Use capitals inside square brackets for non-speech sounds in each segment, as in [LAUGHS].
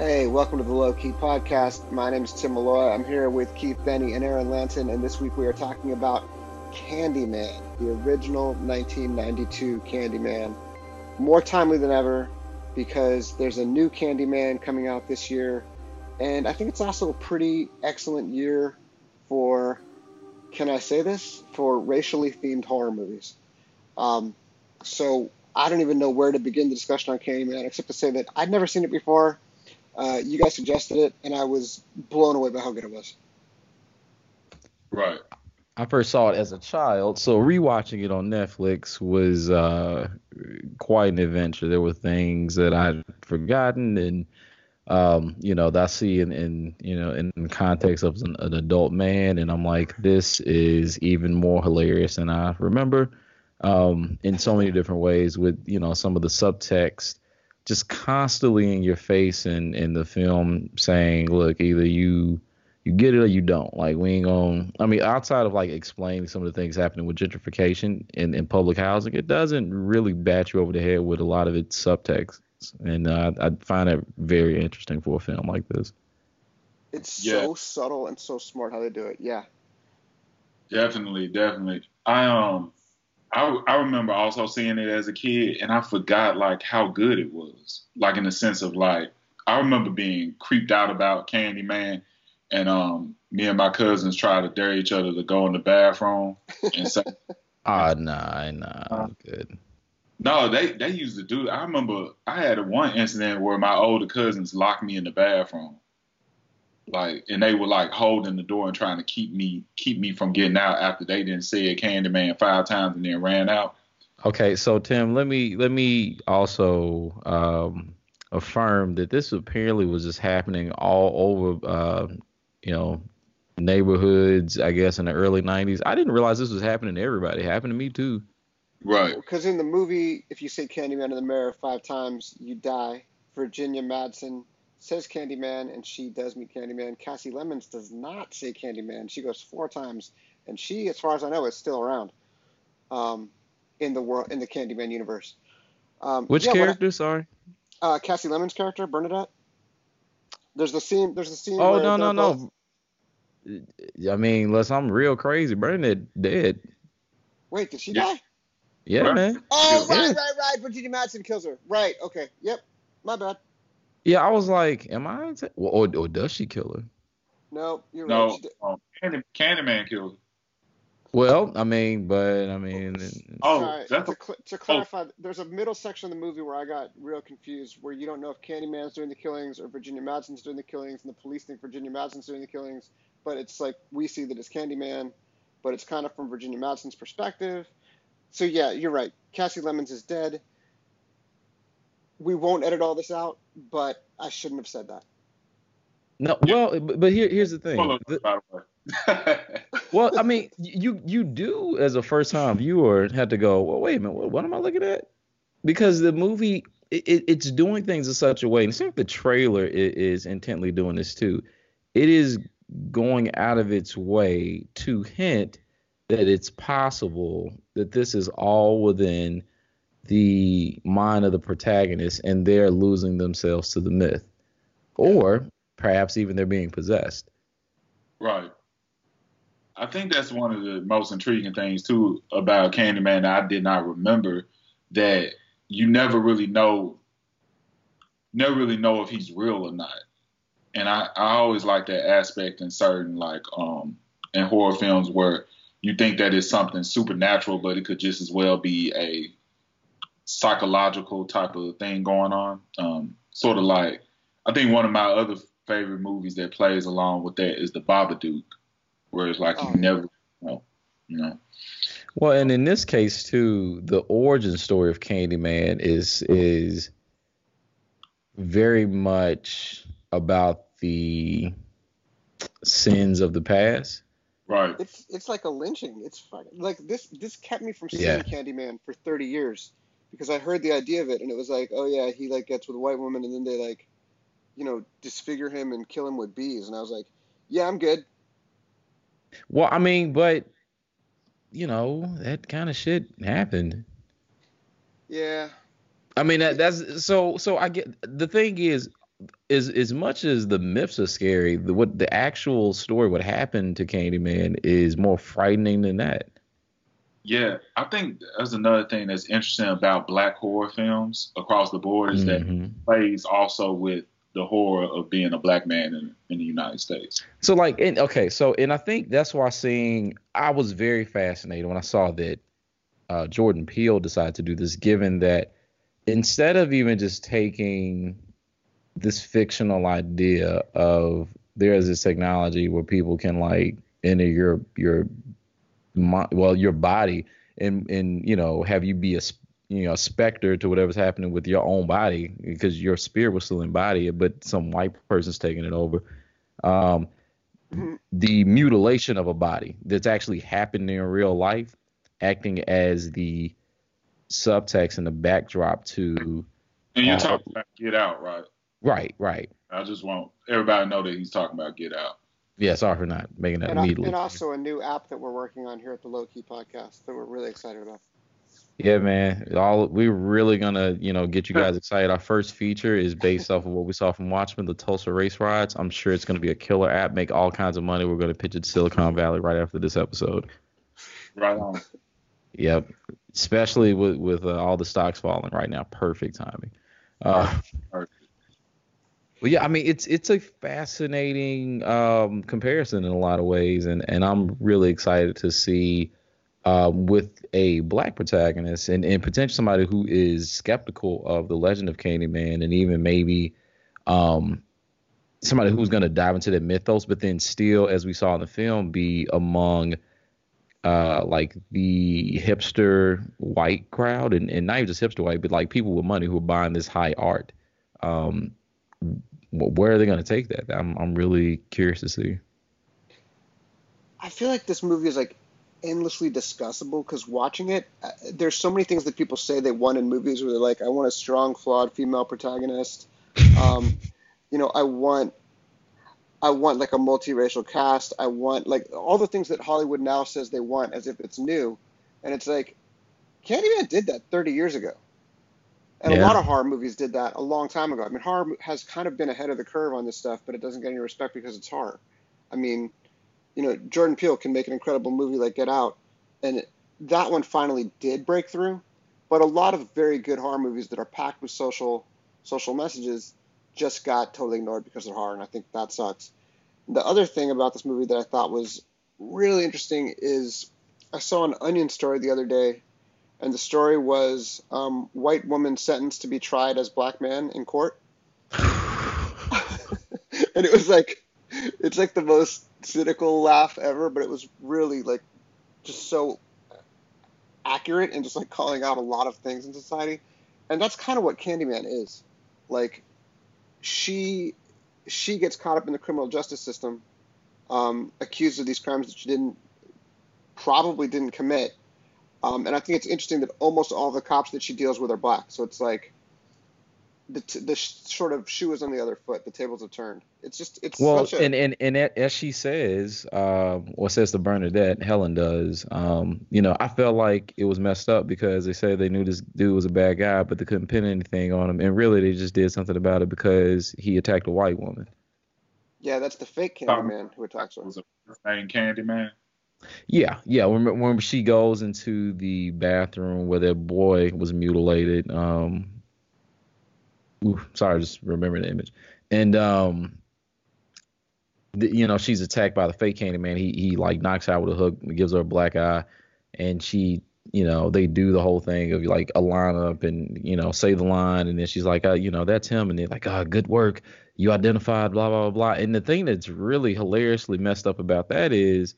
Hey, welcome to the Low Key Podcast. My name is Tim Malloy. I'm here with Keith Benny and Aaron Lanton, and this week we are talking about Candyman, the original 1992 Candyman. More timely than ever because there's a new Candyman coming out this year, and I think it's also a pretty excellent year for, can I say this, for racially themed horror movies. Um, so I don't even know where to begin the discussion on Candyman except to say that I'd never seen it before. Uh, you guys suggested it, and I was blown away by how good it was. Right. I first saw it as a child, so rewatching it on Netflix was uh, quite an adventure. There were things that I'd forgotten, and um, you know, that I see in, in you know in context of an, an, adult man, and I'm like, this is even more hilarious than I remember, um, in so many different ways. With you know some of the subtext just constantly in your face in in the film saying, look, either you you get it or you don't. Like we ain't gonna. I mean, outside of like explaining some of the things happening with gentrification in, in public housing, it doesn't really bat you over the head with a lot of its subtext, and uh, I find it very interesting for a film like this. It's yeah. so subtle and so smart how they do it. Yeah. Definitely, definitely. I um I, I remember also seeing it as a kid and I forgot like how good it was. Like in the sense of like I remember being creeped out about Candyman and um me and my cousins tried to dare each other to go in the bathroom and say [LAUGHS] Ah nah nah I'm good. No, they they used to do I remember I had one incident where my older cousins locked me in the bathroom like and they were like holding the door and trying to keep me keep me from getting out after they didn't say Candyman five times and then ran out. Okay, so Tim, let me let me also um, affirm that this apparently was just happening all over, uh, you know, neighborhoods. I guess in the early '90s. I didn't realize this was happening to everybody. It happened to me too. Right. Because in the movie, if you say Candyman in the mirror five times, you die. Virginia Madsen says Candyman, and she does meet Candyman. Kasi Lemmons does not say Candyman. She goes four times, and she, as far as I know, is still around um, in the world in the Candyman universe. Um, Which yeah, character? I, sorry. Uh, Kasi Lemmons' character, Bernadette. There's the scene. There's the scene. Oh no no both... no. I mean, unless I'm real crazy, Bernadette dead. Wait, did she yeah. die? Yeah, right. man. Oh, right, right, right. Virginia Madsen kills her. Right. Okay. Yep. My bad. Yeah, I was like, am I? T- or, or does she kill her? No, you're no, right. No, um, Candy, Candyman killed her. Well, I mean, but I mean. Oh, Sorry, to, cl- to, clarify, oh. there's a middle section of the movie where I got real confused, where you don't know if Candyman's doing the killings or Virginia Madsen's doing the killings, and the police think Virginia Madsen's doing the killings, but it's like we see that it's Candyman, but it's kind of from Virginia Madsen's perspective. So yeah, you're right. Kasi Lemmons is dead we won't edit all this out, but I shouldn't have said that. No, well, but here, here's the thing. The, [LAUGHS] well, I mean, you you do as a first time viewer have to go. Well, wait a minute, what, what am I looking at? Because the movie it, it's doing things in such a way, and it seems like the trailer is, is intently doing this too. It is going out of its way to hint that it's possible that this is all within the mind of the protagonist and they're losing themselves to the myth. Or perhaps even they're being possessed. Right. I think that's one of the most intriguing things too about Candyman that I did not remember that you never really know never really know if he's real or not. And I, I always like that aspect in certain like um in horror films where you think that it's something supernatural, but it could just as well be a psychological type of thing going on. Um, sort of like, I think one of my other favorite movies that plays along with that is The Babadook, where it's like oh. you never know, you know. Well, and in this case too, the origin story of Candyman is is very much about the sins of the past. Right. It's it's like a lynching. It's like this this kept me from seeing yeah. Candyman for 30 years because I heard the idea of it and it was like, oh yeah, he like gets with a white woman and then they like, you know, disfigure him and kill him with bees, and I was like, yeah, I'm good. Well, I mean, but you know, that kind of shit happened. Yeah. I mean, that, that's so. So I get the thing is, is as much as the myths are scary, the, what the actual story, what happened to Candyman, is more frightening than that. Yeah, I think that's another thing that's interesting about black horror films across the board is mm-hmm. that plays also with the horror of being a black man in, in the United States. So like, and, okay, so and I think that's why seeing I was very fascinated when I saw that uh, Jordan Peele decided to do this, given that instead of even just taking this fictional idea of there is this technology where people can like enter your your well your body and and you know have you be a you know a specter to whatever's happening with your own body because your spirit was still embodied but some white person's taking it over. Um the mutilation of a body that's actually happening in real life acting as the subtext and the backdrop to and you're uh, talking about get out right? Right right. I just want everybody to know that he's talking about get out yeah, sorry for not making that and, immediately. And also a new app that we're working on here at the Low Key Podcast that we're really excited about. Yeah, man. All we're really gonna, you know, get you guys excited. Our first feature is based off of what we saw from Watchmen, the Tulsa race riots. I'm sure it's gonna be a killer app, make all kinds of money. We're gonna pitch it to Silicon Valley right after this episode. Right on. Yep. Especially with with uh, all the stocks falling right now. Perfect timing. Uh, Perfect. Well, yeah, I mean it's it's a fascinating um, comparison in a lot of ways, and and I'm really excited to see um, with a black protagonist and and potentially somebody who is skeptical of the legend of Candyman, and even maybe um, somebody who's going to dive into the mythos, but then still, as we saw in the film, be among uh, like the hipster white crowd, and, and not even just hipster white, but like people with money who are buying this high art. Where are they going to take that? I'm I'm really curious to see. I feel like this movie is like endlessly discussable because watching it, uh, there's so many things that people say they want in movies where they're like, I want a strong, flawed female protagonist. [LAUGHS] Um, you know, I want, I want like a multiracial cast. I want like all the things that Hollywood now says they want as if it's new, and it's like, Candyman did that 30 years ago. And yeah. a lot of horror movies did that a long time ago. I mean, horror has kind of been ahead of the curve on this stuff, but it doesn't get any respect because it's horror. I mean, you know, Jordan Peele can make an incredible movie like Get Out, and it, that one finally did break through. But a lot of very good horror movies that are packed with social social messages just got totally ignored because they're horror, and I think that sucks. The other thing about this movie that I thought was really interesting is I saw an Onion story the other day and the story was um, white woman sentenced to be tried as black man in court. [LAUGHS] and it was like, it's like the most cynical laugh ever, but it was really like just so accurate and just like calling out a lot of things in society. And that's kind of what Candyman is. Like, she she gets caught up in the criminal justice system, um, accused of these crimes that she didn't probably didn't commit, um, and I think it's interesting that almost all the cops that she deals with are black. So it's like the, t- the sh- sort of shoe is on the other foot. The tables have turned. It's just it's well, a... and and and as she says, um, or says to Bernadette, Helen does. Um, you know, I felt like it was messed up because they said they knew this dude was a bad guy, but they couldn't pin anything on him, and really they just did something about it because he attacked a white woman. Yeah, that's the fake Candyman um, who attacks her. Was a Candyman? Yeah, yeah. When, when she goes into the bathroom where that boy was mutilated, um, ooh, sorry, just remember the image, and um, the, you know she's attacked by the fake Candyman. He he like knocks out with a hook, gives her a black eye, and she, you know, they do the whole thing of like a lineup and you know say the line, and then she's like, uh, you know, that's him, and they're like, oh, good work, you identified, blah blah blah. And the thing that's really hilariously messed up about that is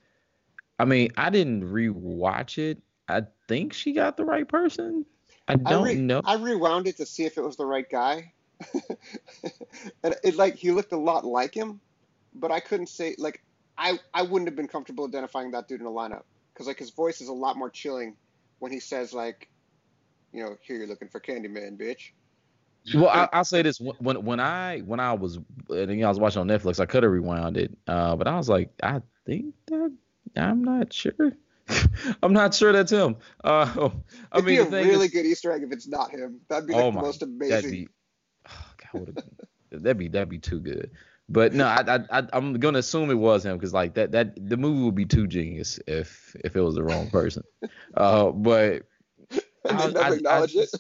I mean, I didn't rewatch it. I think she got the right person. I don't I re- know. I rewound it to see if it was the right guy, [LAUGHS] and it like he looked a lot like him, but I couldn't say like I I wouldn't have been comfortable identifying that dude in a lineup because like his voice is a lot more chilling when he says like, you know, here you're looking for Candyman, bitch. Well, I, will say this: when when I when I was you know, I was watching on Netflix, I could have rewound it, uh, but I was like, I think that I'm not sure. [LAUGHS] I'm not sure that's him. Uh, [LAUGHS] I It'd mean, be a really is, good Easter egg if it's not him. That'd be like oh the my, most amazing. Be, oh God, that'd be that'd be too good. But no, I, I, I am gonna assume it was him because like that that the movie would be too genius if if it was the wrong person. uh, but [LAUGHS] I, I, acknowledge it.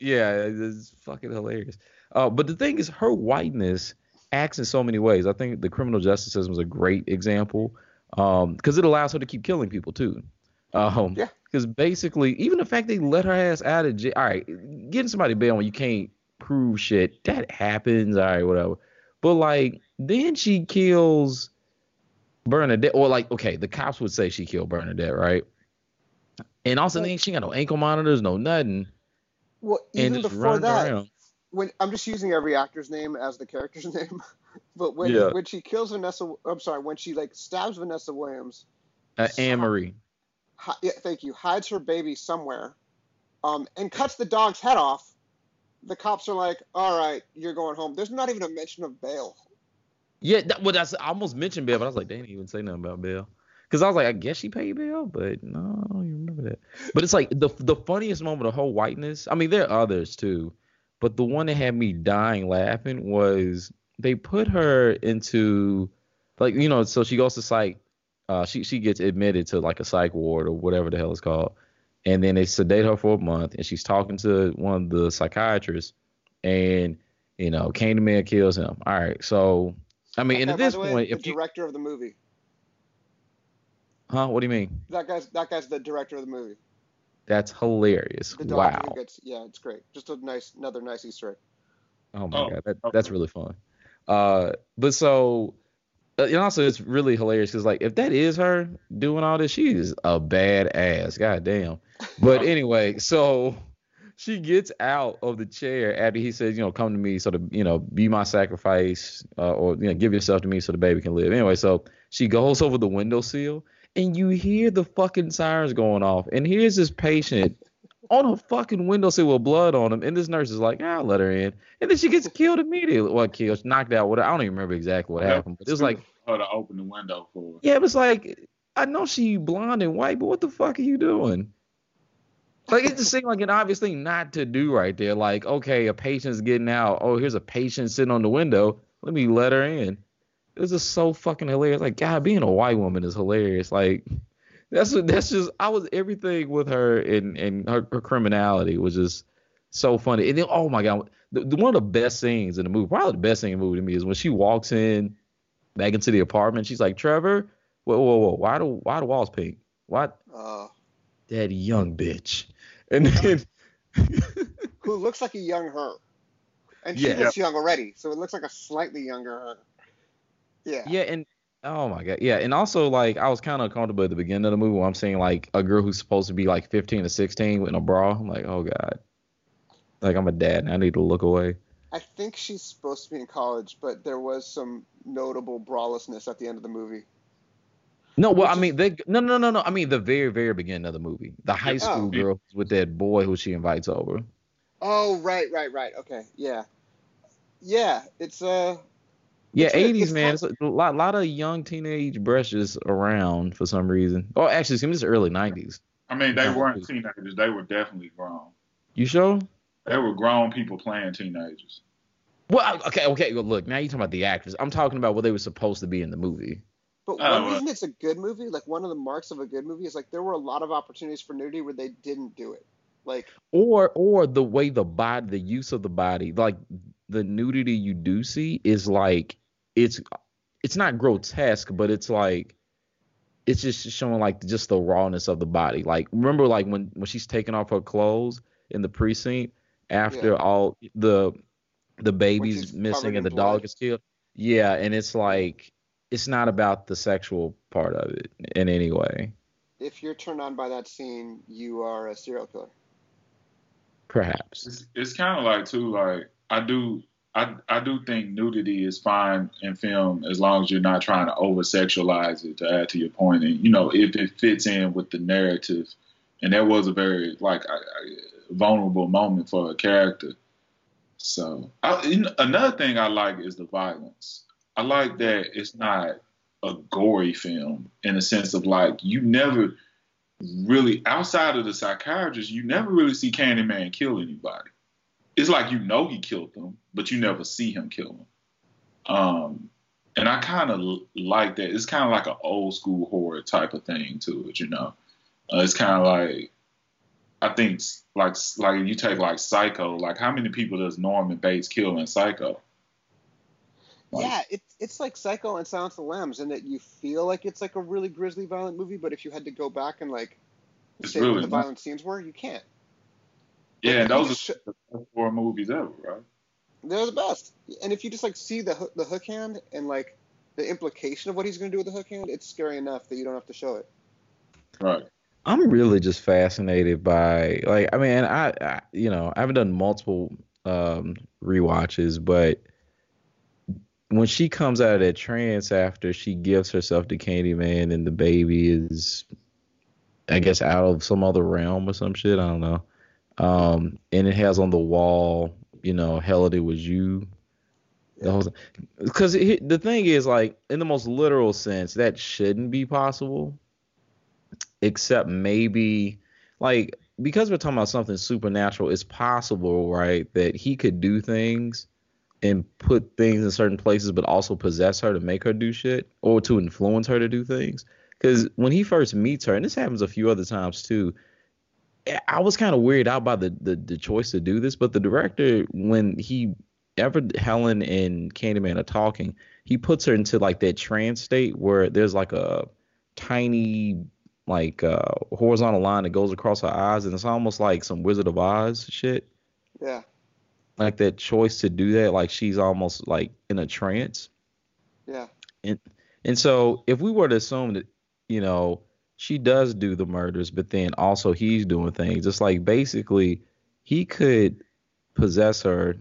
yeah, it's fucking hilarious. Uh, but the thing is, her whiteness acts in so many ways. I think the criminal justice system is a great example because um, it allows her to keep killing people too. Um, yeah. Because basically, even the fact they let her ass out of jail. All right, getting somebody bail when you can't prove shit that happens. All right, whatever. But like, then she kills Bernadette, or like, okay, the cops would say she killed Bernadette, right? And also, well, then she got no ankle monitors, no nothing. Well, even before that, around. when I'm just using every actor's name as the character's [LAUGHS] name, but when yeah. when she kills Vanessa, I'm sorry, when she like stabs Vanessa Williams, uh, Marie hi, yeah, thank you, hides her baby somewhere, um, and cuts the dog's head off, the cops are like, "All right, you're going home." There's not even a mention of bail. Yeah, that, well, that's I almost mentioned bail, but I was like, they didn't even say nothing about bail. Because I was like, I guess she paid bail, but no, I don't even remember that. But it's like the the funniest moment of whole whiteness. I mean, there are others too, but the one that had me dying laughing was they put her into like you know, so she goes to psych uh, she she gets admitted to like a psych ward or whatever the hell it's called, and then they sedate her for a month, and she's talking to one of the psychiatrists, and you know, Candyman kills him. All right, so I mean, and at this way, point, if the director of the movie, huh? What do you mean? That guy's that guy's the director of the movie. That's hilarious. wow. Gets, yeah, it's great. Just a nice, another nice Easter egg. Oh my oh, god, that, that's really fun. Uh, but so uh, and also it's really hilarious because like if that is her doing all this, she is a badass. God damn. But [LAUGHS] anyway, so she gets out of the chair after he says, you know, come to me so to, you know, be my sacrifice uh, or you know, give yourself to me so the baby can live. Anyway, so she goes over the windowsill and you hear the fucking sirens going off. And here's this patient on a fucking windowsill with blood on him, and this nurse is like, "I'll let her in," and then she gets [LAUGHS] killed immediately. Well, killed, knocked out. What I don't even remember exactly what happened, but it was like her to open the window for. Her. Yeah, it was like I know she blonde and white, but what the fuck are you doing? Like it just seemed like an obvious thing not to do right there. Like, okay, a patient's getting out. Oh, here's a patient sitting on the window. Let me let her in. It was just so fucking hilarious. Like, God, being a white woman is hilarious. Like, that's that's just I was everything with her and and her, her criminality was just so funny. And then oh my god, the, the, one of the best scenes in the movie, probably the best thing in the movie to me is when she walks in back into the apartment. She's like, Trevor, whoa whoa whoa, why do why the walls pink? What? Uh, that young bitch. And then [LAUGHS] who looks like a young her, and she yeah. looks young already, so it looks like a slightly younger her. Yeah. Yeah, and Oh my god, yeah, and also like I was kind of uncomfortable at the beginning of the movie. When I'm seeing like a girl who's supposed to be like 15 or 16 with a bra. I'm like, oh god, like I'm a dad and I need to look away. I think she's supposed to be in college, but there was some notable bralessness at the end of the movie. No, well, I mean, they no, no, no, no. I mean, the very, very beginning of the movie, the high school oh. girl with that boy who she invites over. Oh, right, right, right. Okay, yeah, yeah. It's uh, yeah, eighties man. It's a lot, lot of young teenage brushes around for some reason. Oh, actually, this is early nineties. I mean, they weren't teenagers. They were definitely grown. You sure? They were grown people playing teenagers. Well, okay, okay. Well, look, now you're talking about the actors. I'm talking about what they were supposed to be in the movie. But one reason it's a good movie, like one of the marks of a good movie, is like there were a lot of opportunities for nudity where they didn't do it. Like or or the way the body, the use of the body, like the nudity you do see is like it's it's not grotesque, but it's like it's just showing like just the rawness of the body. Like remember like when when she's taking off her clothes in the precinct after yeah. all the the baby's missing and the blood. dog is killed. Yeah, and it's like it's not about the sexual part of it in any way. If you're turned on by that scene, you are a serial killer. Perhaps. It's, it's kind of like too like I do I I do think nudity is fine in film as long as you're not trying to over sexualize it to add to your point, and you know if it fits in with the narrative. And that was a very like a, a vulnerable moment for a character. So I, another thing I like is the violence. I like that it's not a gory film in the sense of like you never really outside of the psychiatrist, you never really see Candyman kill anybody. It's like you know he killed them, but you never see him kill them. Um, and I kind of like that. It's kind of like an old school horror type of thing to it, you know. Uh, it's kind of like I think like like you take like Psycho. Like how many people does Norman Bates kill in Psycho? Like, yeah, it's it's like Psycho and Silence of the Lambs, in that you feel like it's like a really grisly, violent movie, but if you had to go back and like say really what the violent scenes were, you can't. Yeah, like, those are sh- the best horror movies ever, right? They're the best. And if you just like see the the hook hand and like the implication of what he's going to do with the hook hand, it's scary enough that you don't have to show it. Right. I'm really just fascinated by like I mean I, I you know I haven't done multiple um rewatches but when she comes out of that trance after she gives herself to Candyman and the baby is I guess out of some other realm or some shit I don't know um and it has on the wall you know hell it was you. Because the thing is like in the most literal sense that shouldn't be possible. Except maybe like because we're talking about something supernatural, it's possible, right, that he could do things and put things in certain places, but also possess her to make her do shit or to influence her to do things. Because when he first meets her, and this happens a few other times too, I was kind of weirded out by the, the the choice to do this. But the director, when he ever Helen and Candyman are talking, he puts her into like that trance state where there's like a tiny like uh, horizontal line that goes across her eyes, and it's almost like some Wizard of Oz shit. Yeah. Like that choice to do that, like she's almost like in a trance. Yeah. And and so if we were to assume that, you know, she does do the murders, but then also he's doing things, it's like basically he could possess her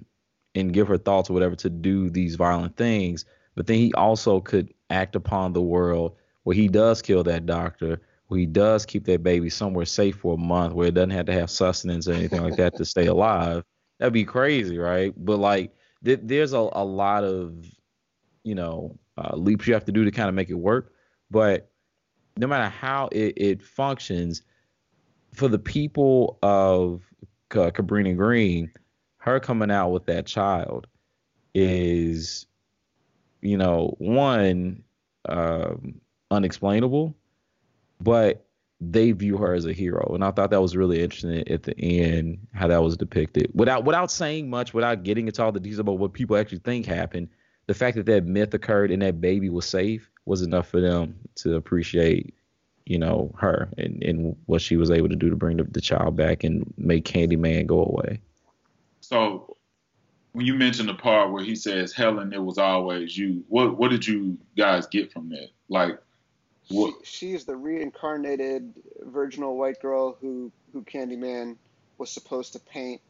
and give her thoughts or whatever to do these violent things, but then he also could act upon the world where he does kill that doctor where he does keep that baby somewhere safe for a month where it doesn't have to have sustenance or anything like that to stay alive. That'd be crazy, right? But like, th- there's a, a lot of, you know, uh, leaps you have to do to kind of make it work. But no matter how it, it functions, for the people of uh, Cabrini Green, her coming out with that child is, you know, one um, unexplainable but they view her as a hero, and I thought that was really interesting at the end how that was depicted. Without without saying much, without getting into all the details about what people actually think happened, the fact that that myth occurred and that baby was safe was enough for them to appreciate, you know, her and, and what she was able to do to bring the, the child back and make Candyman go away. So, when you mentioned the part where he says, "Helen, it was always you," what what did you guys get from that? Like she, she's the reincarnated virginal white girl who who Candyman was supposed to paint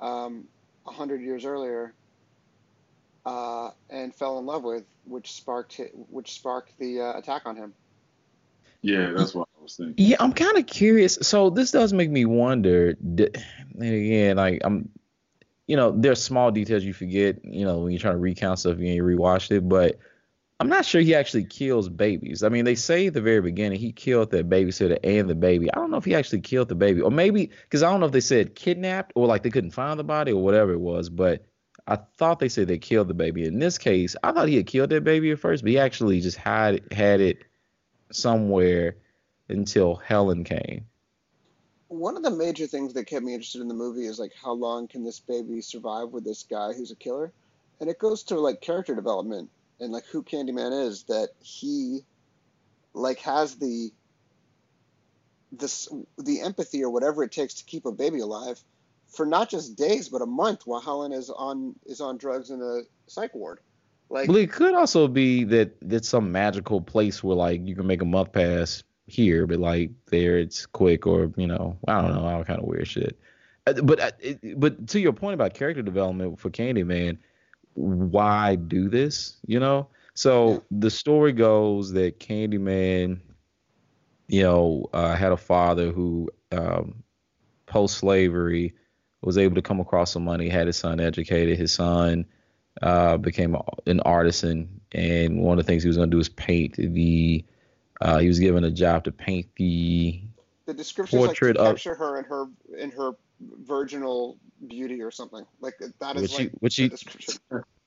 um, a um, hundred years earlier, uh, and fell in love with, which sparked which sparked the uh, attack on him. Yeah, that's what I was thinking. Yeah, I'm kind of curious. So this does make me wonder. And again, like I'm, you know, there's small details you forget. You know, when you're trying to recount stuff and you rewatched it, but I'm not sure he actually kills babies. I mean, they say at the very beginning he killed that babysitter and the baby. I don't know if he actually killed the baby, or maybe because I don't know if they said kidnapped or like they couldn't find the body or whatever it was. But I thought they said they killed the baby. In this case, I thought he had killed that baby at first, but he actually just had had it somewhere until Helen came. One of the major things that kept me interested in the movie is like how long can this baby survive with this guy who's a killer, and it goes to like character development and like who Candyman is that he like has the this the empathy or whatever it takes to keep a baby alive for not just days but a month while Helen is on is on drugs in the psych ward. Like, well, it could also be that it's some magical place where like you can make a month pass here, but like there it's quick or you know I don't know all kind of weird shit. Uh, but uh, but to your point about character development for Candyman, why do this, you know? So the story goes that Candyman, you know, uh, had a father who, um, post slavery, was able to come across some money, had his son educated. His son uh, became an artisan, and one of the things he was going to do is paint the. Uh, he was given a job to paint the. The description portrait like to capture of, her in her in her virginal beauty or something. Like that is which like he, which he, description.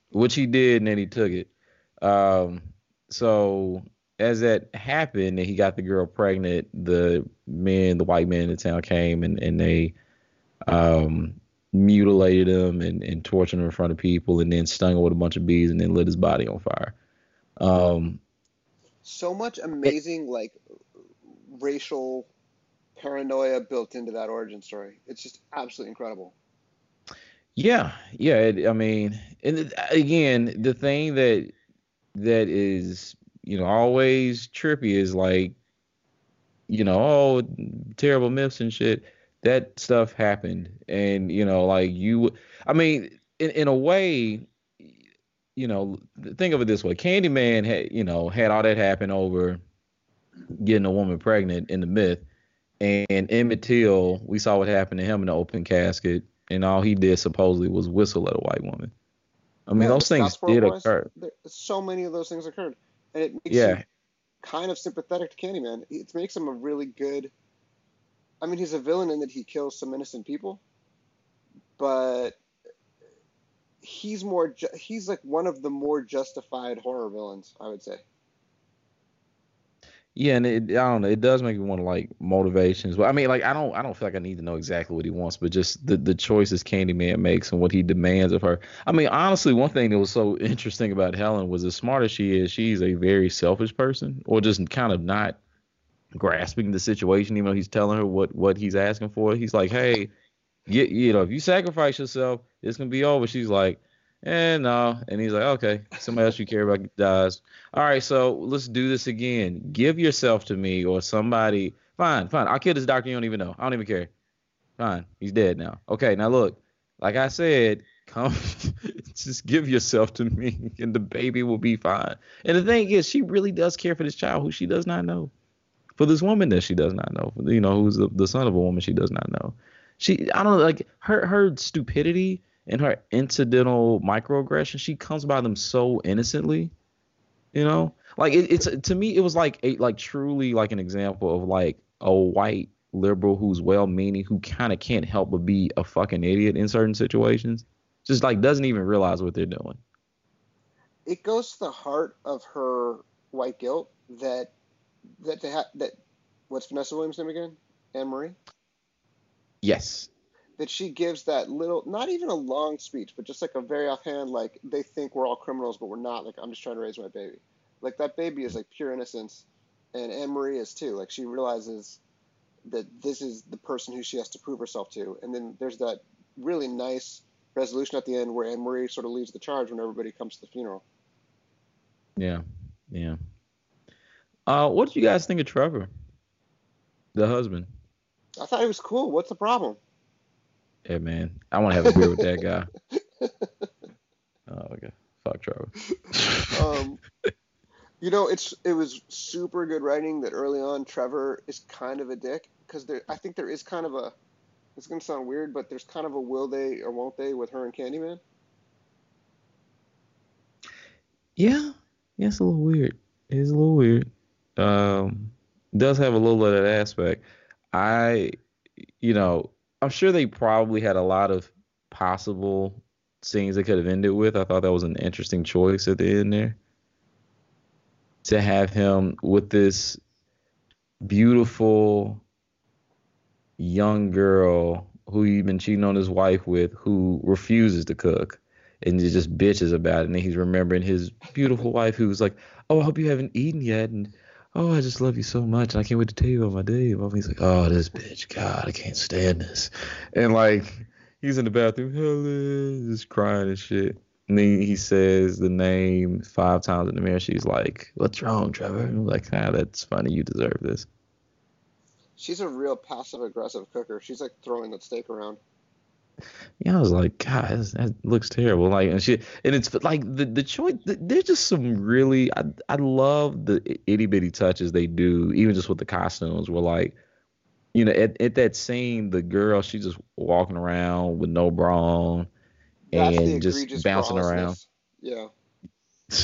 which he did, and then he took it. Um, so as that happened, and he got the girl pregnant, the men, the white men in the town came and and they um mutilated him and, and tortured him in front of people, and then stung him with a bunch of bees, and then lit his body on fire. Um, so much amazing like racial paranoia built into that origin story. It's just absolutely incredible. Yeah, yeah. It, I mean, and it, again, the thing that that is you know always trippy is like you know oh terrible myths and shit. That stuff happened, and you know like you. I mean, in in a way, you know, think of it this way: Candyman had you know had all that happen over getting a woman pregnant in the myth, and Emmett Till, we saw what happened to him in the open casket and all he did supposedly was whistle at a white woman. I mean, Yeah, those things did occur. So many of those things occurred, and it makes Yeah, you kind of sympathetic to Candyman. It makes him a really good. I mean, he's a villain in that he kills some innocent people, but he's more. Ju- he's like one of the more justified horror villains, I would say. yeah, and it, I don't know. It does make me want to like motivations. But I mean, like, I don't, I don't feel like I need to know exactly what he wants, but just the the choices Candyman makes and what he demands of her. I mean, honestly, one thing that was so [LAUGHS] interesting about Helen was as smart as she is, she's a very selfish person, or just kind of not grasping the situation. Even though he's telling her what what he's asking for, he's like, hey, get you know, if you sacrifice yourself, it's gonna be over. She's like, eh, no, and he's like, okay, somebody else you care about dies. All right, so let's do this again. Give yourself to me or somebody. Fine, fine. I'll kill this doctor you don't even know. I don't even care. Fine, he's dead now. Okay, now look, like I said, [LAUGHS] come, just give yourself to me, [LAUGHS] and the baby will be fine. And the thing is, she really does care for this child who she does not know, for this woman that she does not know, you know, who's the, the son of a woman she does not know. She, I don't know, like her her stupidity and her incidental microaggression, she comes by them so innocently, you know. Like it, it's to me, it was like a like truly like an example of like a white liberal who's well-meaning who kind of can't help but be a fucking idiot in certain situations. Just like doesn't even realize what they're doing. It goes to the heart of her white guilt that that they ha- that what's Vanessa Williams' name again? Anne Marie. Yes. that she gives that little, not even a long speech, but just like a very offhand, like they think we're all criminals, but we're not. Like I'm just trying to raise my baby. Like that baby is like pure innocence, and Anne Marie is too. Like she realizes that this is the person who she has to prove herself to, and then there's that really nice resolution at the end where Anne Marie sort of leads the charge when everybody comes to the funeral. Yeah. Yeah. Uh, what did you guys think of Trevor, the husband? I thought it was cool. What's the problem? Yeah, man, I want to have a beer with that guy. [LAUGHS] Oh, okay. Fuck Trevor. um, you know, it's it was super good writing that early on Trevor is kind of a dick because there I think there is kind of a it's gonna sound weird, but there's kind of a will they or won't they with her and Candyman. Yeah, yeah, it's a little weird. It's a little weird. Um, does have a little of that aspect. I, you know, I'm sure they probably had a lot of possible scenes they could have ended with. I thought that was an interesting choice at the end there. To have him with this beautiful young girl who he'd been cheating on his wife with, who refuses to cook and just bitches about it. And he's remembering his beautiful wife who was like, "Oh, I hope you haven't eaten yet," and "Oh, I just love you so much, and I can't wait to tell you about my day." And he's like, "Oh, this bitch, God, I can't stand this," and like he's in the bathroom, Helen, just crying and shit. And then he says the name five times in the mirror. She's like, "What's wrong, Trevor?" And I'm like, "Ah, that's funny. You deserve this." She's a real passive aggressive cooker. She's like throwing that steak around. Yeah, I was like, God, that looks terrible. Like, and she, and it's like the the choice. There's just some really, I I love the itty bitty touches they do, even just with the costumes. Where like, you know, at, at that scene, the girl she's just walking around with no bra on and just bouncing around. Yeah. [LAUGHS]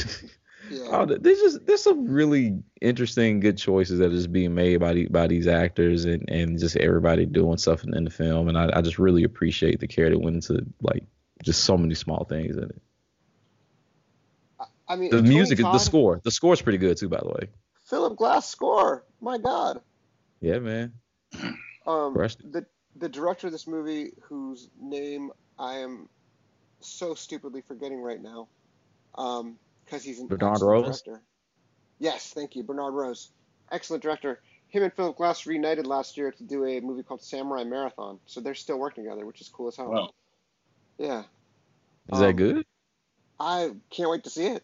Yeah. Oh, there's just there's some really interesting, good choices that is being made by the, by these actors and, and just everybody doing stuff in, in the film, and I, I just really appreciate the care that went into like just so many small things in it. I mean, the music, Todd, the score, the score's pretty good too, by the way. Philip Glass score, my God. Yeah, man. Um, the the director of this movie, whose name I am so stupidly forgetting right now, because he's an Bernard excellent Rose? director. Yes, thank you, Bernard Rose. Excellent director. Him and Philip Glass reunited last year to do a movie called Samurai Marathon, so they're still working together, which is cool as hell. Wow. Yeah. Is um, that good? I can't wait to see it.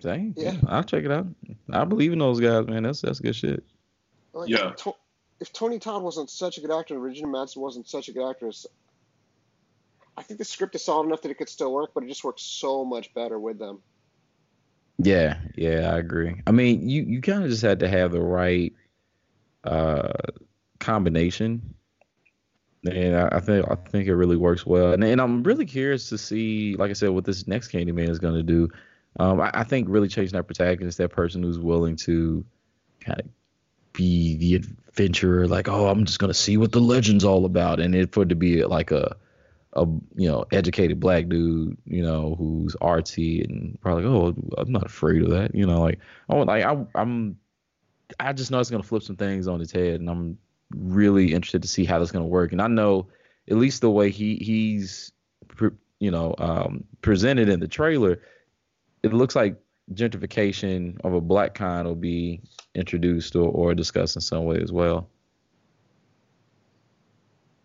Dang. Yeah. I'll check it out. I believe in those guys, man. That's that's good shit. Like, yeah. If, if Tony Todd wasn't such a good actor and Regina Madsen wasn't such a good actress, I think the script is solid enough that it could still work, but it just works so much better with them. Yeah, yeah, I agree. I mean, you you kind of just had to have the right uh, combination, and I, I, think I think it really works well. And, and I'm really curious to see, like I said, what this next Candyman is going to do. Um, I, I, think really chasing that protagonist, that person who's willing to kind of be the adventurer, like, oh, I'm just gonna see what the legend's all about, and it for it to be like a a you know educated black dude, you know, who's artsy and probably like, oh, I'm not afraid of that, you know, like I want like I I'm I just know it's gonna flip some things on its head, and I'm really interested to see how that's gonna work, and I know at least the way he he's you know um, presented in the trailer it looks like gentrification of a black kind will be introduced or, or discussed in some way as well.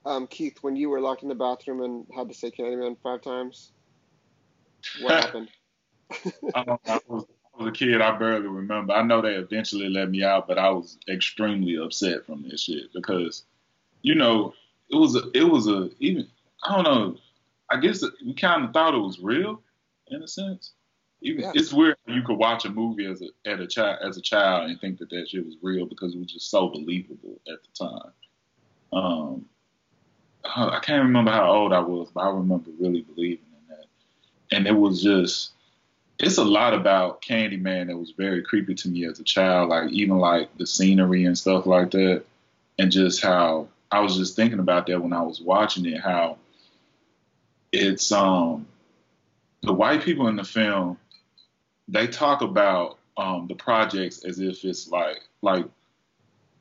Um, Keith, when you were locked in the bathroom and had to say Candyman five times, what [LAUGHS] happened? I, I, was, I was a kid. I barely remember. I know they eventually let me out, but I was extremely upset from this shit because, you know, it was a, it was a even I don't know. I guess we kind of thought it was real in a sense even yeah. it's weird you could watch a movie as a at a child as a child and think that that shit was real because it was just so believable at the time. Um, I can't remember how old I was, but I remember really believing in that. And it was just, it's a lot about Candyman that was very creepy to me as a child. Like even like the scenery and stuff like that, and just how I was just thinking about that when I was watching it. How it's um the white people in the film they talk about um, the projects as if it's like like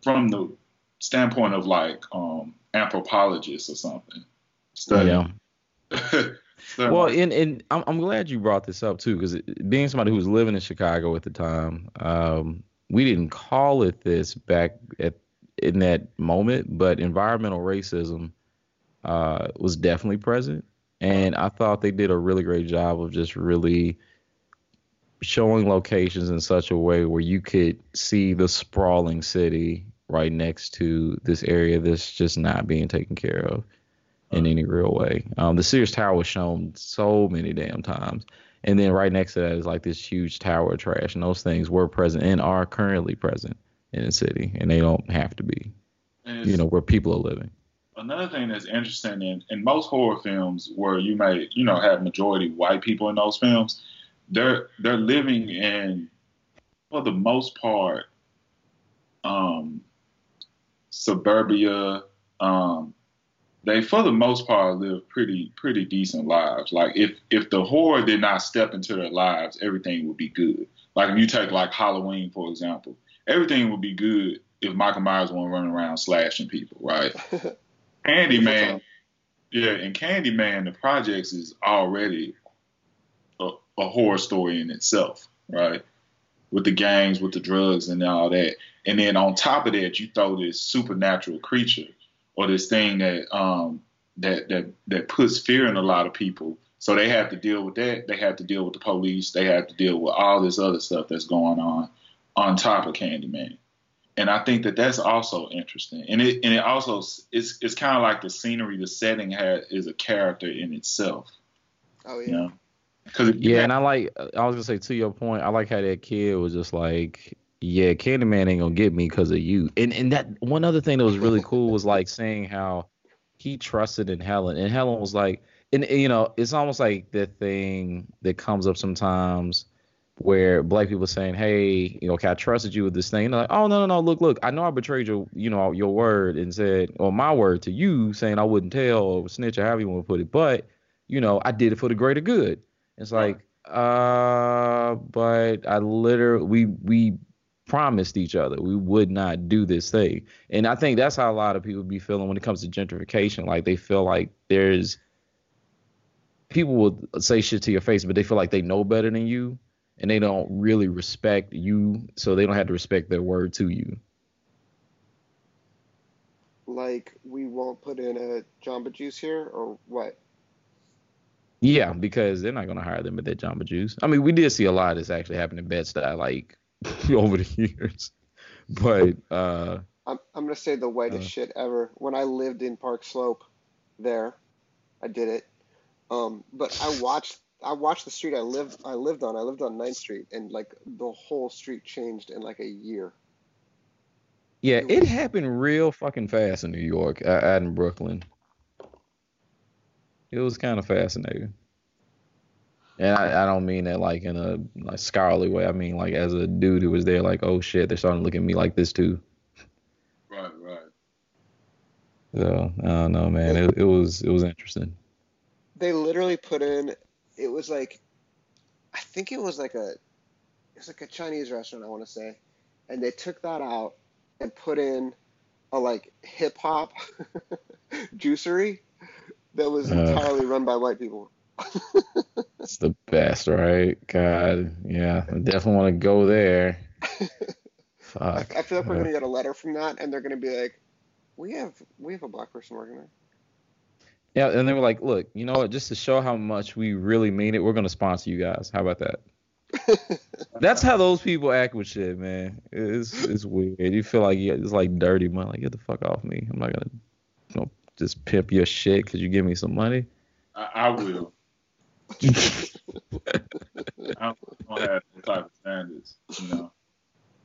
from the standpoint of like um, anthropologists or something. Studying. Yeah. [LAUGHS] well, and and I'm I'm glad you brought this up too because being somebody who was living in Chicago at the time, um, we didn't call it this back at in that moment, but environmental racism uh, was definitely present, and I thought they did a really great job of just really showing locations in such a way where you could see the sprawling city right next to this area that's just not being taken care of in any real way. Um, the Sears Tower was shown so many damn times. And then right next to that is like this huge tower of trash. And those things were present and are currently present in the city. And they don't have to be, you know, where people are living. Another thing that's interesting in, in most horror films where you may, you know, have majority white people in those films, they're they're living in for the most part um, suburbia um, they for the most part live pretty pretty decent lives. Like if if the horror did not step into their lives everything would be good. Like if you take like halloween for example everything would be good if michael myers won't run around slashing people right? [LAUGHS] Candyman yeah and candyman the projects is already a horror story in itself, right? With the gangs, with the drugs, and all that. And then on top of that, you throw this supernatural creature or this thing that um, that that that puts fear in a lot of people. So they have to deal with that. They have to deal with the police. They have to deal with all this other stuff that's going on on top of Candyman. And I think that that's also interesting. And it and it also it's it's kind of like the scenery, the setting has is a character in itself. Oh yeah. You know? Yeah, and I like I was gonna say to your point, I like how that kid was just like, yeah, Candyman ain't gonna get me because of you. And and that one other thing that was really cool was like saying how he trusted in Helen, and Helen was like, and, and you know, it's almost like the thing that comes up sometimes where black people saying, "Hey, you know, can I trusted you with this thing?" And they're like, "Oh no, no, no! Look, look! I know I betrayed your, you know, your word and said, or my word to you, saying I wouldn't tell or snitch or however you want to put it, but you know, I did it for the greater good." It's like, uh, but I literally we we promised each other we would not do this thing, and I think that's how a lot of people be feeling when it comes to gentrification. Like they feel like there's people will say shit to your face, but they feel like they know better than you and they don't really respect you, so they don't have to respect their word to you. Like we won't put in a Jamba Juice here, or what? Yeah, because they're not gonna hire them at that Jamba Juice. I mean, we did see a lot of this actually happen in Bed Stuy, like [LAUGHS] over the years. But uh, I'm I'm gonna say the whitest uh, shit ever. When I lived in Park Slope, there, I did it. Um, but I watched I watched the street I lived I lived on. I lived on 9th Street, and like the whole street changed in like a year. Yeah, it happened real fucking fast in New York, uh, out in Brooklyn. It was kind of fascinating. And I, I, don't mean that like in a like scholarly way. I mean like as a dude who was there, like, oh shit, they're starting to look at me like this too. Right, right. So I don't know, man. It, it was it was interesting. They literally put in it was like I think it was like a it was like a Chinese restaurant I want to say, and they took that out and put in a like hip hop [LAUGHS] juicery that was uh, entirely run by white people. [LAUGHS] it's the best, right? God, yeah, I definitely want to go there. Fuck. I, I feel like we're gonna get a letter from that, and they're gonna be like, "We have we have a black person working there." Yeah, and they were like, "Look, you know what? Just to show how much we really mean it, we're gonna sponsor you guys. How about that?" [LAUGHS] That's how those people act with shit, man. It's it's weird. You feel like it's like dirty money. Like get the fuck off me. I'm not gonna, you know, just pimp your shit because you give me some money. I, I will. [LAUGHS] I don't have the type of standards, you know.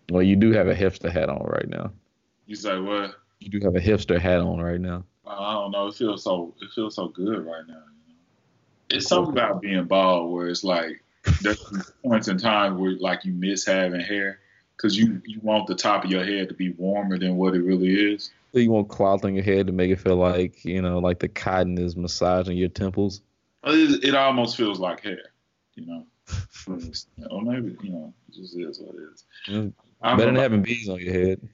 Well, you do have a hipster hat on right now. You say what? You do have a hipster hat on right now. I don't know. It feels so. It feels so good right now. You know? It's something about being bald where it's like there's [LAUGHS] points in time where like you miss having hair because you you want the top of your head to be warmer than what it really is. So you want cloth on your head to make it feel like you know, like the cotton is massaging your temples. It, it almost feels like hair, you know. [LAUGHS] or maybe you know, it just is what it is. Better than having bees on your head.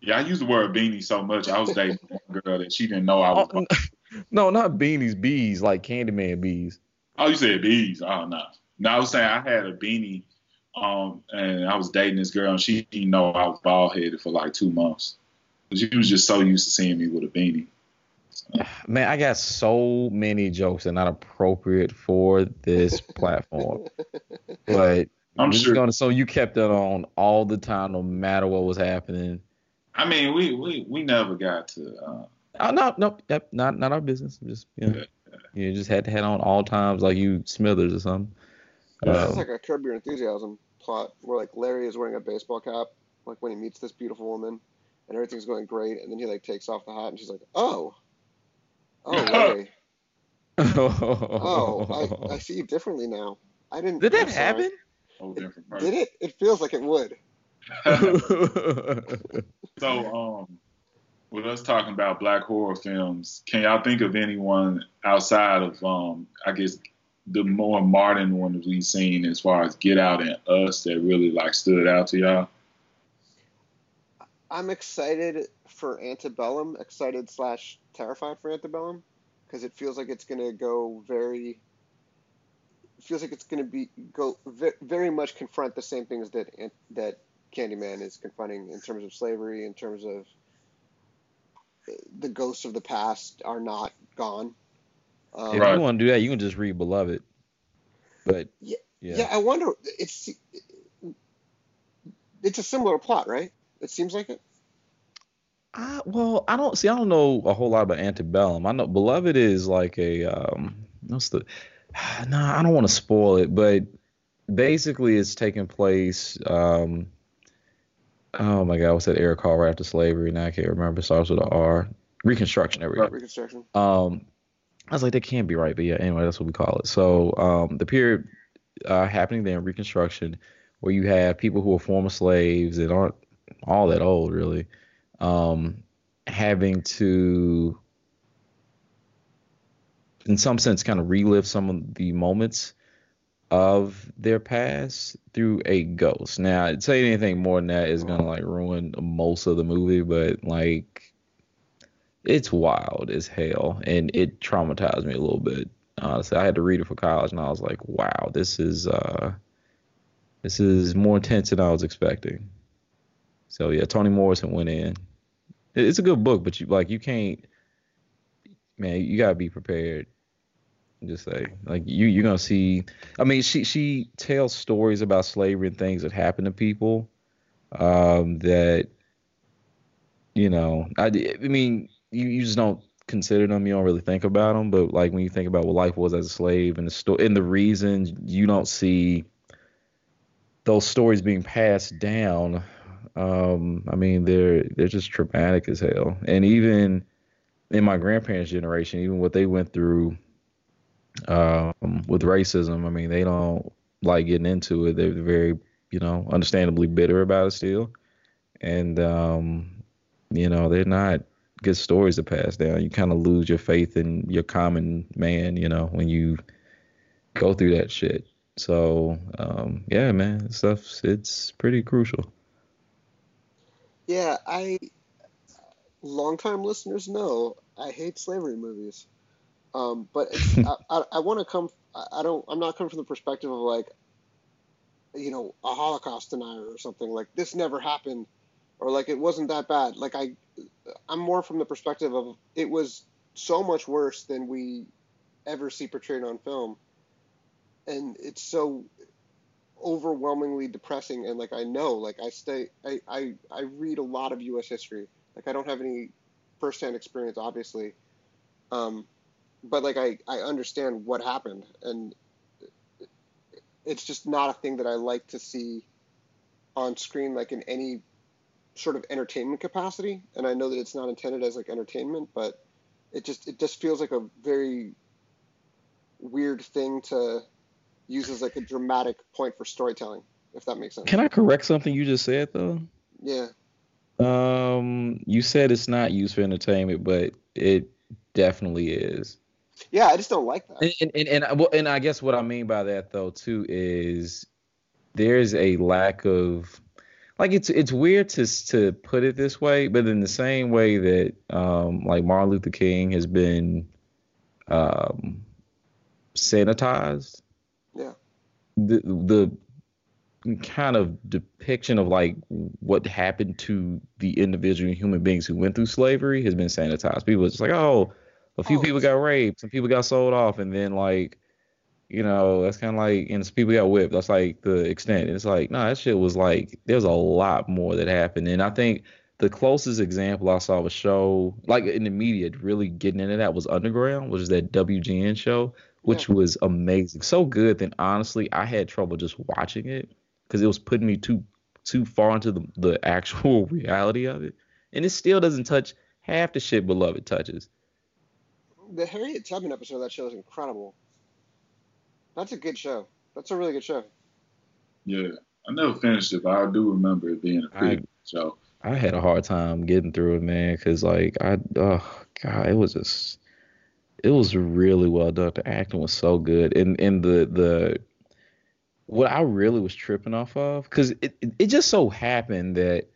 Yeah, I use the word beanie so much. I was dating one girl that she didn't know I was. Oh, [LAUGHS] no, not beanies, bees, like Candyman bees. Oh, you said bees? Oh no. No, I was saying I had a beanie, um, and I was dating this girl, and she didn't know I was bald headed for like two months. She was just so used to seeing me with a beanie. So. Man, I got so many jokes that are not appropriate for this [LAUGHS] platform, but I'm sure. Gonna, so you kept it on all the time, no matter what was happening. I mean, we we, we never got to. Uh, oh no, no, yep, not not our business. Just you know, yeah, yeah. you just had to head on all times like you Smithers or something. Yeah, um, it's like a Curb Your Enthusiasm plot where like Larry is wearing a baseball cap, like when he meets this beautiful woman, and everything's going great, and then he like takes off the hat, and she's like, "Oh, [LAUGHS] oh, Larry, oh, I, I [LAUGHS] see you differently now. I didn't." Did that happen? It, did it? It feels like it would. [LAUGHS] so, um, with us talking about black horror films, can y'all think of anyone outside of, um, I guess, the more modern ones we've seen as far as Get Out and Us that really like stood out to y'all? I'm excited for Antebellum, excited slash terrified for Antebellum, because it feels like it's gonna go very. Feels like it's gonna be go very much confront the same things that that Candyman is confronting in terms of slavery, in terms of the ghosts of the past are not gone. Um, if you want to do that, you can just read Beloved. But yeah, yeah, yeah, I wonder. It's it's a similar plot, right? It seems like it. I, well, I don't see. I don't know a whole lot about Antebellum. I know Beloved is like a um. What's the? [SIGHS] Nah, I don't want to spoil it, but basically, it's taking place um oh my god, what's that era called right after slavery? Now I can't remember. It starts with an R. Reconstruction. There we go. Reconstruction. Um, I was like, that can't be right, but yeah. Anyway, that's what we call it. So um, the period uh, happening there in Reconstruction, where you have people who are former slaves that aren't all that old really, um, having to, in some sense, kind of relive some of the moments of their past through a ghost. Now, say anything more than that is gonna like ruin most of the movie, but like it's wild as hell and it traumatized me a little bit. Honestly, I had to read it for college and I was like, wow, this is uh this is more intense than I was expecting. So yeah, Toni Morrison went in. It's a good book, but you like you can't man, you gotta be prepared just say like you you're gonna see. I mean, she she tells stories about slavery and things that happen to people um, that you know. I I mean, you you just don't consider them. You don't really think about them. But like when you think about what life was as a slave and the story and the reasons you don't see those stories being passed down. Um, I mean, they're they're just traumatic as hell. And even in my grandparents' generation, even what they went through um, with racism. I mean, they don't like getting into it. They're very, you know, understandably bitter about it still, and um, you know, they're not good stories to pass down. You kind of lose your faith in your common man, you know, when you go through that shit. So, um, yeah, man, stuff it's pretty crucial. Yeah, I longtime listeners know I hate slavery movies. Um, but [LAUGHS] I, I, I want to come. I don't. I'm not coming from the perspective of like, you know, a Holocaust denier or something like this never happened, or like it wasn't that bad. Like I, I'm more from the perspective of it was so much worse than we ever see portrayed on film, and it's so overwhelmingly depressing. And like I know, like I stay, I I, I read a lot of U.S. history. Like I don't have any firsthand experience, obviously. Um, but like I, I understand what happened and it's just not a thing that I like to see on screen like in any sort of entertainment capacity and I know that it's not intended as like entertainment but it just it just feels like a very weird thing to use as like a dramatic point for storytelling if that makes sense. Can I correct something you just said though? Yeah. Um you said it's not used for entertainment but it definitely is. Yeah, I just don't like that. And and and, and, well, and I guess what I mean by that though too is there's a lack of like it's it's weird to to put it this way, but in the same way that um like Martin Luther King has been um sanitized. Yeah. The the kind of depiction of like what happened to the individual human beings who went through slavery has been sanitized. People just like, oh, a few oh, people got raped, some people got sold off, and then like, you know, that's kind of like, and some people got whipped. That's like the extent. And it's like, no, nah, that shit was like, there's a lot more that happened. And I think the closest example I saw of a show, like in the media, really getting into that was Underground, which is that WGN show, which yeah. was amazing. So good that honestly, I had trouble just watching it because it was putting me too too far into the, the actual [LAUGHS] reality of it. And it still doesn't touch half the shit Beloved touches the Harriet Tubman episode of that show is incredible. That's a good show. That's a really good show. Yeah, I never finished it, but I do remember it being a pretty good show. I had a hard time getting through it, man, because like I, oh god, it was just, it was really well done. The acting was so good, and and the the what I really was tripping off of, because it, it just so happened that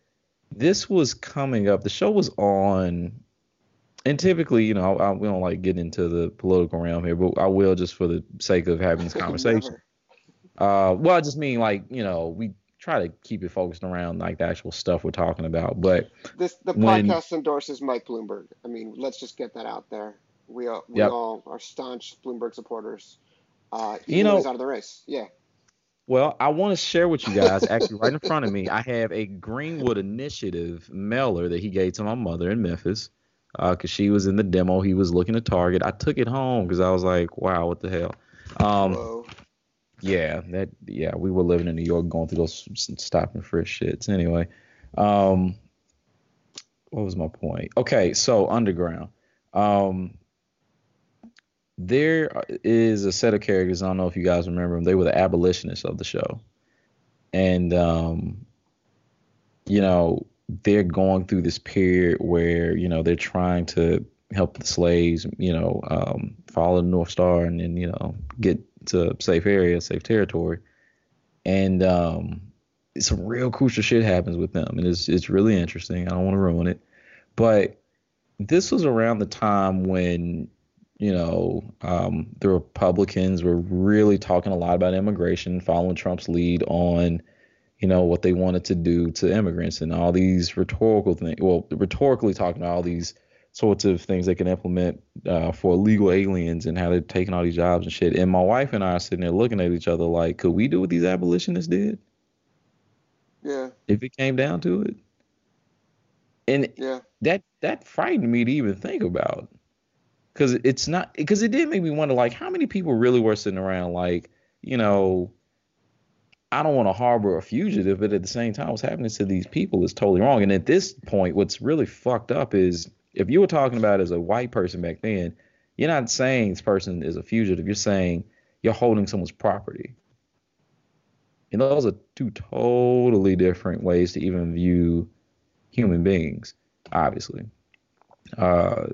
this was coming up. The show was on and typically, you know, I, we don't like getting into the political realm here, but I will just for the sake of having this [LAUGHS] conversation. uh, well, I just mean like, you know, we try to keep it focused around like the actual stuff we're talking about. But this the when, podcast endorses Mike Bloomberg. I mean, let's just get that out there. We all we yep. all are staunch Bloomberg supporters. Uh, you know, out of the race. Yeah. Well, I want to share with you guys, actually, right in front of me, I have a Greenwood Initiative mailer that he gave to my mother in Memphis because uh, she was in the demo. He was looking to target. I took it home because I was like, wow, what the hell? Um, yeah, that yeah, we were living in New York, going through those stop and frisk shits. Anyway, um, what was my point? Okay, so underground. Um, there is a set of characters. I don't know if you guys remember them. They were the abolitionists of the show. and um, you know they're going through this period where you know they're trying to help the slaves, you know, um, follow the North Star and then you know get to safe area, safe territory, and um, some real crucial shit happens with them, and it's it's really interesting. I don't want to ruin it, but this was around the time when you know um, the Republicans were really talking a lot about immigration, following Trump's lead on you know what they wanted to do to immigrants and all these rhetorical things. Well, rhetorically talking about all these sorts of things they can implement uh, for illegal aliens and how they're taking all these jobs and shit. And my wife and I are sitting there looking at each other like, could we do what these abolitionists did? Yeah. If it came down to it. And yeah. that that frightened me to even think about. Cause it's not because it did make me wonder like how many people really were sitting around like, you know, I don't want to harbor a fugitive, but at the same time, what's happening to these people is totally wrong. And at this point, what's really fucked up is if you were talking about as a white person back then, you're not saying this person is a fugitive. You're saying you're holding someone's property. And those are two totally different ways to even view human beings, obviously. Uh,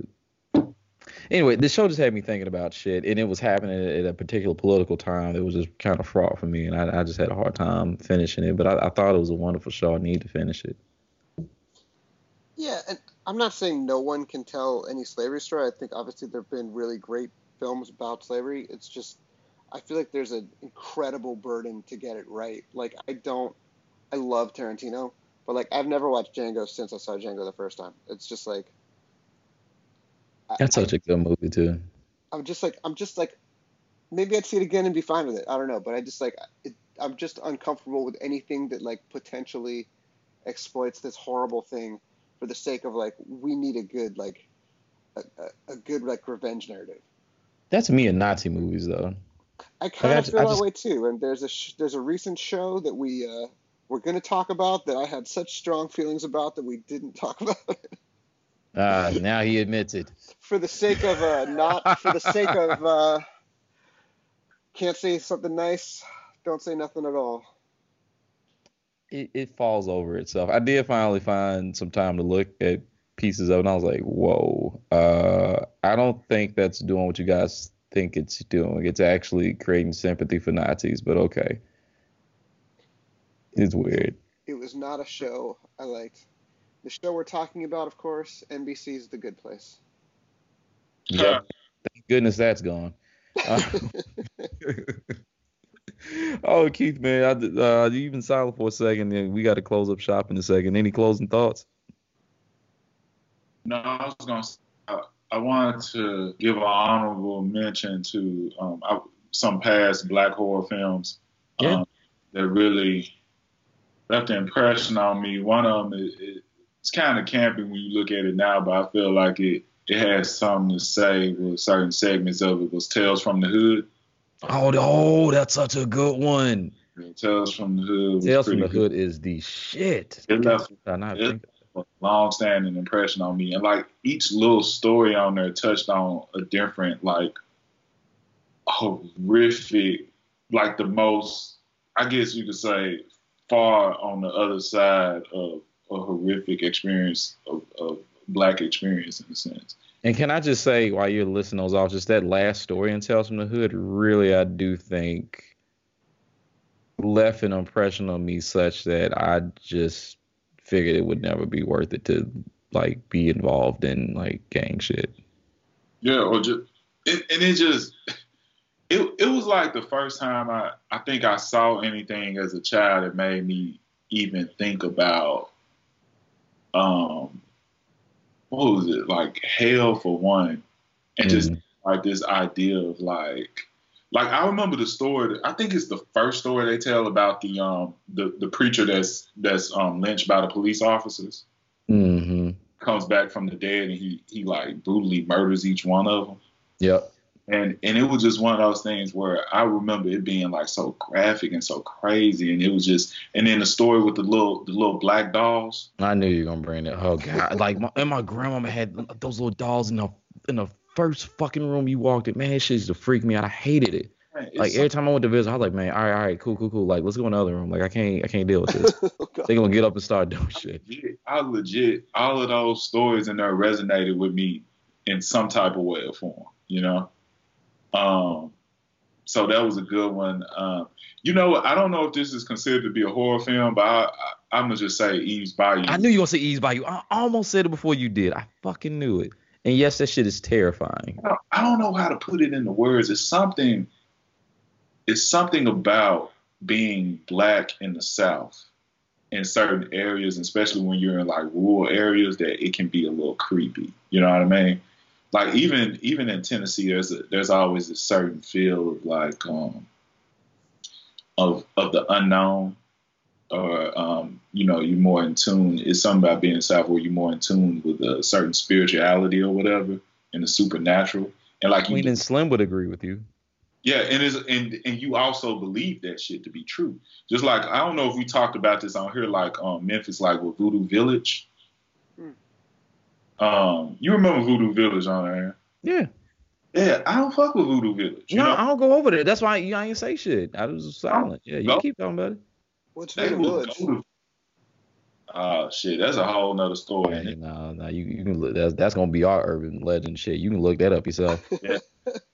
anyway, the show just had me thinking about shit, and it was happening at a particular political time that was just kind of fraught for me, and I, I just had a hard time finishing it. But I, I, thought it was a wonderful show. I need to finish it. Yeah, and I'm not saying no one can tell any slavery story. I think obviously there have been really great films about slavery. It's just I feel like there's an incredible burden to get it right. Like I don't, I love Tarantino, but like I've never watched Django since I saw Django the first time. It's just like that's I, such a good movie too. I'm just like I'm just like maybe I'd see it again and be fine with it. I don't know, but I just like it, I'm just uncomfortable with anything that like potentially exploits this horrible thing for the sake of like we need a good like a, a, a good like revenge narrative. That's me in Nazi movies though. I kind of feel I that way too. And there's a sh- there's a recent show that we uh, we're going to talk about that I had such strong feelings about that we didn't talk [LAUGHS] about. Uh, now he admits it. [LAUGHS] For the sake of uh, not for the sake of uh, can't say something nice, don't say nothing at all it, it falls over itself. I did finally find some time to look at pieces of it, and I was like, whoa. Uh, I don't think that's doing what you guys think it's doing. It's actually creating sympathy for Nazis, but okay. It's weird. It was not a show I liked. The show we're talking about, of course, NBC's The Good Place. Yeah. Thank goodness that's gone. Uh, [LAUGHS] oh, Keith, man, I, uh, you even silent for a second, and we got to close up shop in a second. Any closing thoughts? No, I was gonna. I, I wanted to give an honorable mention to um, I, some past black horror films yeah. um, that really left an impression on me. One of them is, it's kind of campy when you look at it now, but I feel like it it has something to say with certain segments of it. Was Tales from the Hood. Oh, oh, that's such a good one. Tales from the Hood. Tales from the Hood is the shit. It left a long-standing impression on me, and like each little story on there touched on a different, like horrific, like the most, I guess you could say, far on the other side of a horrific experience of, of black experience in a sense. And can I just say, while you're listening those off, just that last story in Tales from the Hood, really, I do think left an impression on me such that I just figured it would never be worth it to like be involved in like gang shit. Yeah, or just it, and it just it it was like the first time I I think I saw anything as a child that made me even think about um what was it like hell for one, and mm just like this idea of like like I remember the story. I think it's the first story they tell about the um the the preacher that's that's um lynched by the police officers. Mm-hmm. Comes back from the dead and he he like brutally murders each one of them. Yep and and it was just one of those things where I remember it being like so graphic and so crazy, and it was just and then the story with the little the little black dolls. I knew you were gonna bring it. Oh god, like my and my grandmama had those little dolls in the in the first fucking room you walked in. Man, shit used to freak me out. I hated it. like every time I went to visit, I was like, man, all right, all right, cool, cool, cool. Like, let's go in the other room. Like, I can't, I can't deal with this. [LAUGHS] oh, they gonna get up and start doing shit. Legit, I legit, all of those stories in there resonated with me in some type of way or form. You know, um, so that was a good one. Um, you know, I don't know if this is considered to be a horror film, but I, I, am gonna just say Eve's Bayou. I knew you were gonna say Eve's Bayou. I almost said it before you did. I fucking knew it. And yes, that shit is terrifying. I don't know how to put it into words. It's something. It's something about being black in the South in certain areas, especially when you're in like rural areas, that it can be a little creepy. You know what I mean? Like even even in Tennessee, there's a, there's always a certain feel of like um, of of the unknown, or um, you know, you're more in tune. It's something about being in South where you're more in tune with a certain spirituality or whatever, and the supernatural. And like Queen you, and Slim would agree with you. Yeah, and is and and you also believe that shit to be true. Just like I don't know if we talked about this on here, like um, Memphis, like with Voodoo Village. Um, you remember Voodoo Village on there? Yeah. Yeah, I don't fuck with Voodoo Village. no, know? I don't go over there. That's why you ain't say shit. I was silent. Yeah, you keep talking about it. What's Voodoo Village? Oh shit, that's a whole nother story. Hey, no, no, you, you can look. That's that's gonna be our urban legend shit. You can look that up yourself. [LAUGHS] yeah,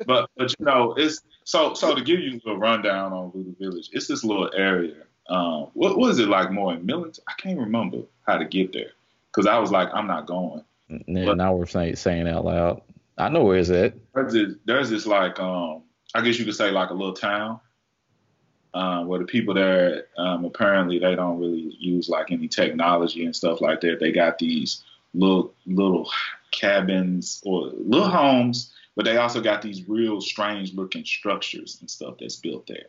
but but you know, it's so so to give you a rundown on Voodoo Village. It's this little area. Um, what was it like more in Millington? I can't remember how to get there because I was like, I'm not going. But, now we're saying saying out loud. I know where it's at. There's this, there's this like um, I guess you could say like a little town um, where the people there um, apparently they don't really use like any technology and stuff like that. They got these little little cabins or little homes, but they also got these real strange looking structures and stuff that's built there.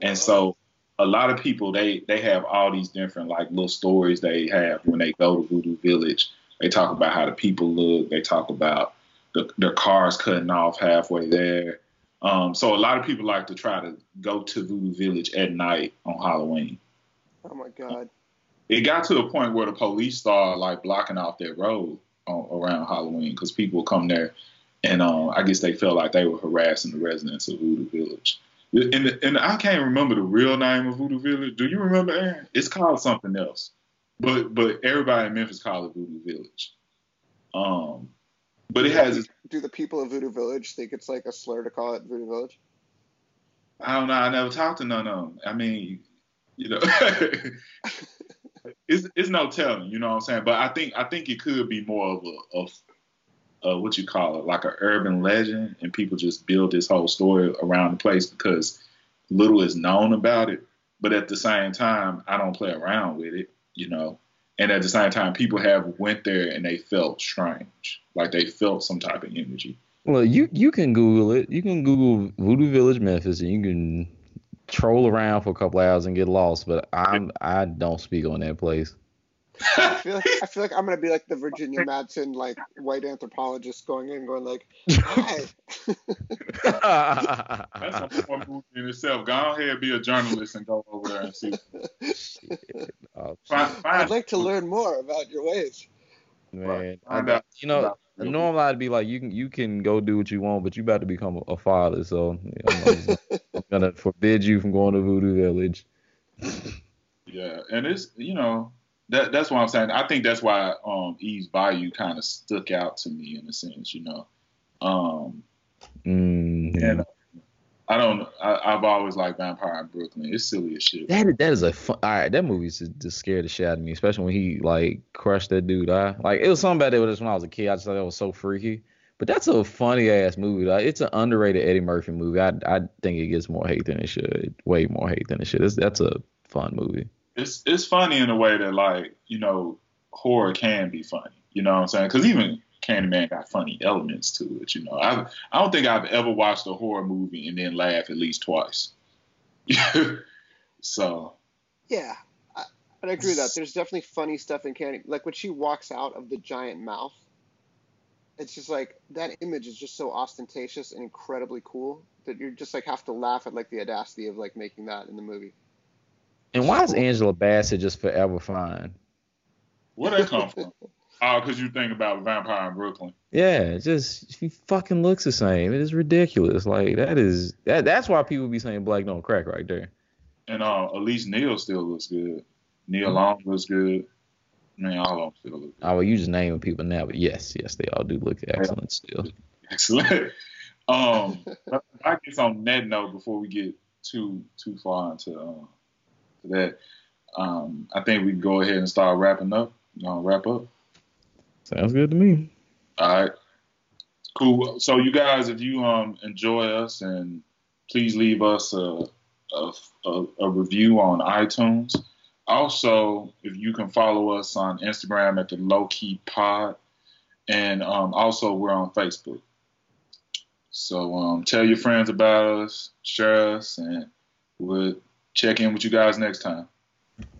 And so a lot of people they they have all these different like little stories they have when they go to Voodoo Village. They talk about how the people look. They talk about the, their cars cutting off halfway there. Um, so a lot of people like to try to go to Voodoo Village at night on Halloween. Oh my God! It got to a point where the police started like blocking off their road on, around Halloween because people come there, and um, I guess they felt like they were harassing the residents of Voodoo Village. And, the, and I can't remember the real name of Voodoo Village. Do you remember, Aaron? It's called something else, but but everybody in Memphis call it Voodoo Village. Um, but it has. Do the people of Voodoo Village think it's like a slur to call it Voodoo Village? I don't know. I never talked to none of them. I mean, you know, [LAUGHS] it's it's no telling. You know what I'm saying? But I think I think it could be more of a of uh, what you call it, like an urban legend, and people just build this whole story around the place because little is known about it. But at the same time, I don't play around with it. You know, and at the same time, people have went there and they felt strange, like they felt some type of energy. Well, you you can Google it. You can Google Voodoo Village Memphis, and you can troll around for a couple hours and get lost. But I'm I don't speak on that place. I feel like I feel like I'm gonna be like the Virginia Madsen like white anthropologist going in going like, [LAUGHS] hi. That's a [LAUGHS] poor movie in itself. Go ahead, be a journalist and go over there and see. Oh, find, find I'd like to learn more about your ways. Man, I, you know, normally I'd be like, you can you can go do what you want, but you about to become a, father, so I'm, [LAUGHS] I'm gonna forbid you from going to Voodoo Village. Yeah, and it's you know that that's what I'm saying. I think that's why um Eve's Bayou kind of stuck out to me in a sense, you know. Um, mm-hmm. and I don't. I, have always liked Vampire in Brooklyn. It's silly as shit. That that is a fun. All right, that movie just, just scared the shit out of me, especially when he like crushed that dude. I like it was something about it when I was a kid. I just thought that was so freaky. But that's a funny ass movie. Like, it's an underrated Eddie Murphy movie. I I think it gets more hate than it should. Way more hate than it should. It's, that's a fun movie it's it's funny in a way that like you know horror can be funny. You know what I'm saying? Because even Candyman got funny elements to it. You know, I I don't think I've ever watched a horror movie and then laugh at least twice. [LAUGHS] so. Yeah, I, I agree with that. There's definitely funny stuff in Candy, like when she walks out of the giant mouth. It's just like that image is just so ostentatious and incredibly cool that you just like have to laugh at like the audacity of like making that in the movie. And why is Angela Bassett just forever fine? Where that come from? [LAUGHS] Oh, because you think about Vampire in Brooklyn. Yeah, just he fucking looks the same. It is ridiculous. Like that is that. That's why people be saying black don't crack right there. And uh, at least Nia still looks good. Nia Long looks good. Man, all of them still look good. Oh, well, you just naming people now, but yes, yes, they all do look excellent still. [LAUGHS] Excellent. Um, I guess on that note, before we get too too far into uh, to that, um, I think we can go ahead and start wrapping up. Uh, wrap up. Sounds good to me. All right. Cool. So you guys, if you um enjoy us, and please leave us a a, a, a review on iTunes. Also, if you can follow us on Instagram at the Low Key Pod, and um, also we're on Facebook. So um, tell your friends about us, share us, and we'll check in with you guys next time.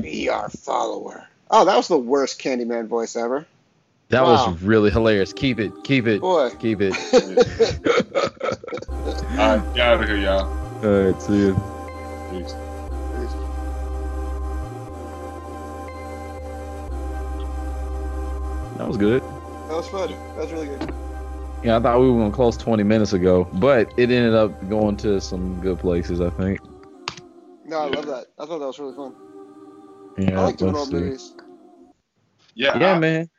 Be our follower. Oh, that was the worst Candyman voice ever. That Wow. was really hilarious. Keep it, keep it, Boy. keep it. [LAUGHS] All right, get out of here, y'all. All right, see you. Peace. That was good. That was fun. That was really good. Yeah, I thought we were gonna close 20 minutes ago, but it ended up going to some good places. I think. No, I love that. I thought that was really fun. Yeah, I like doing let's old see. movies. Yeah, Yeah, I- man.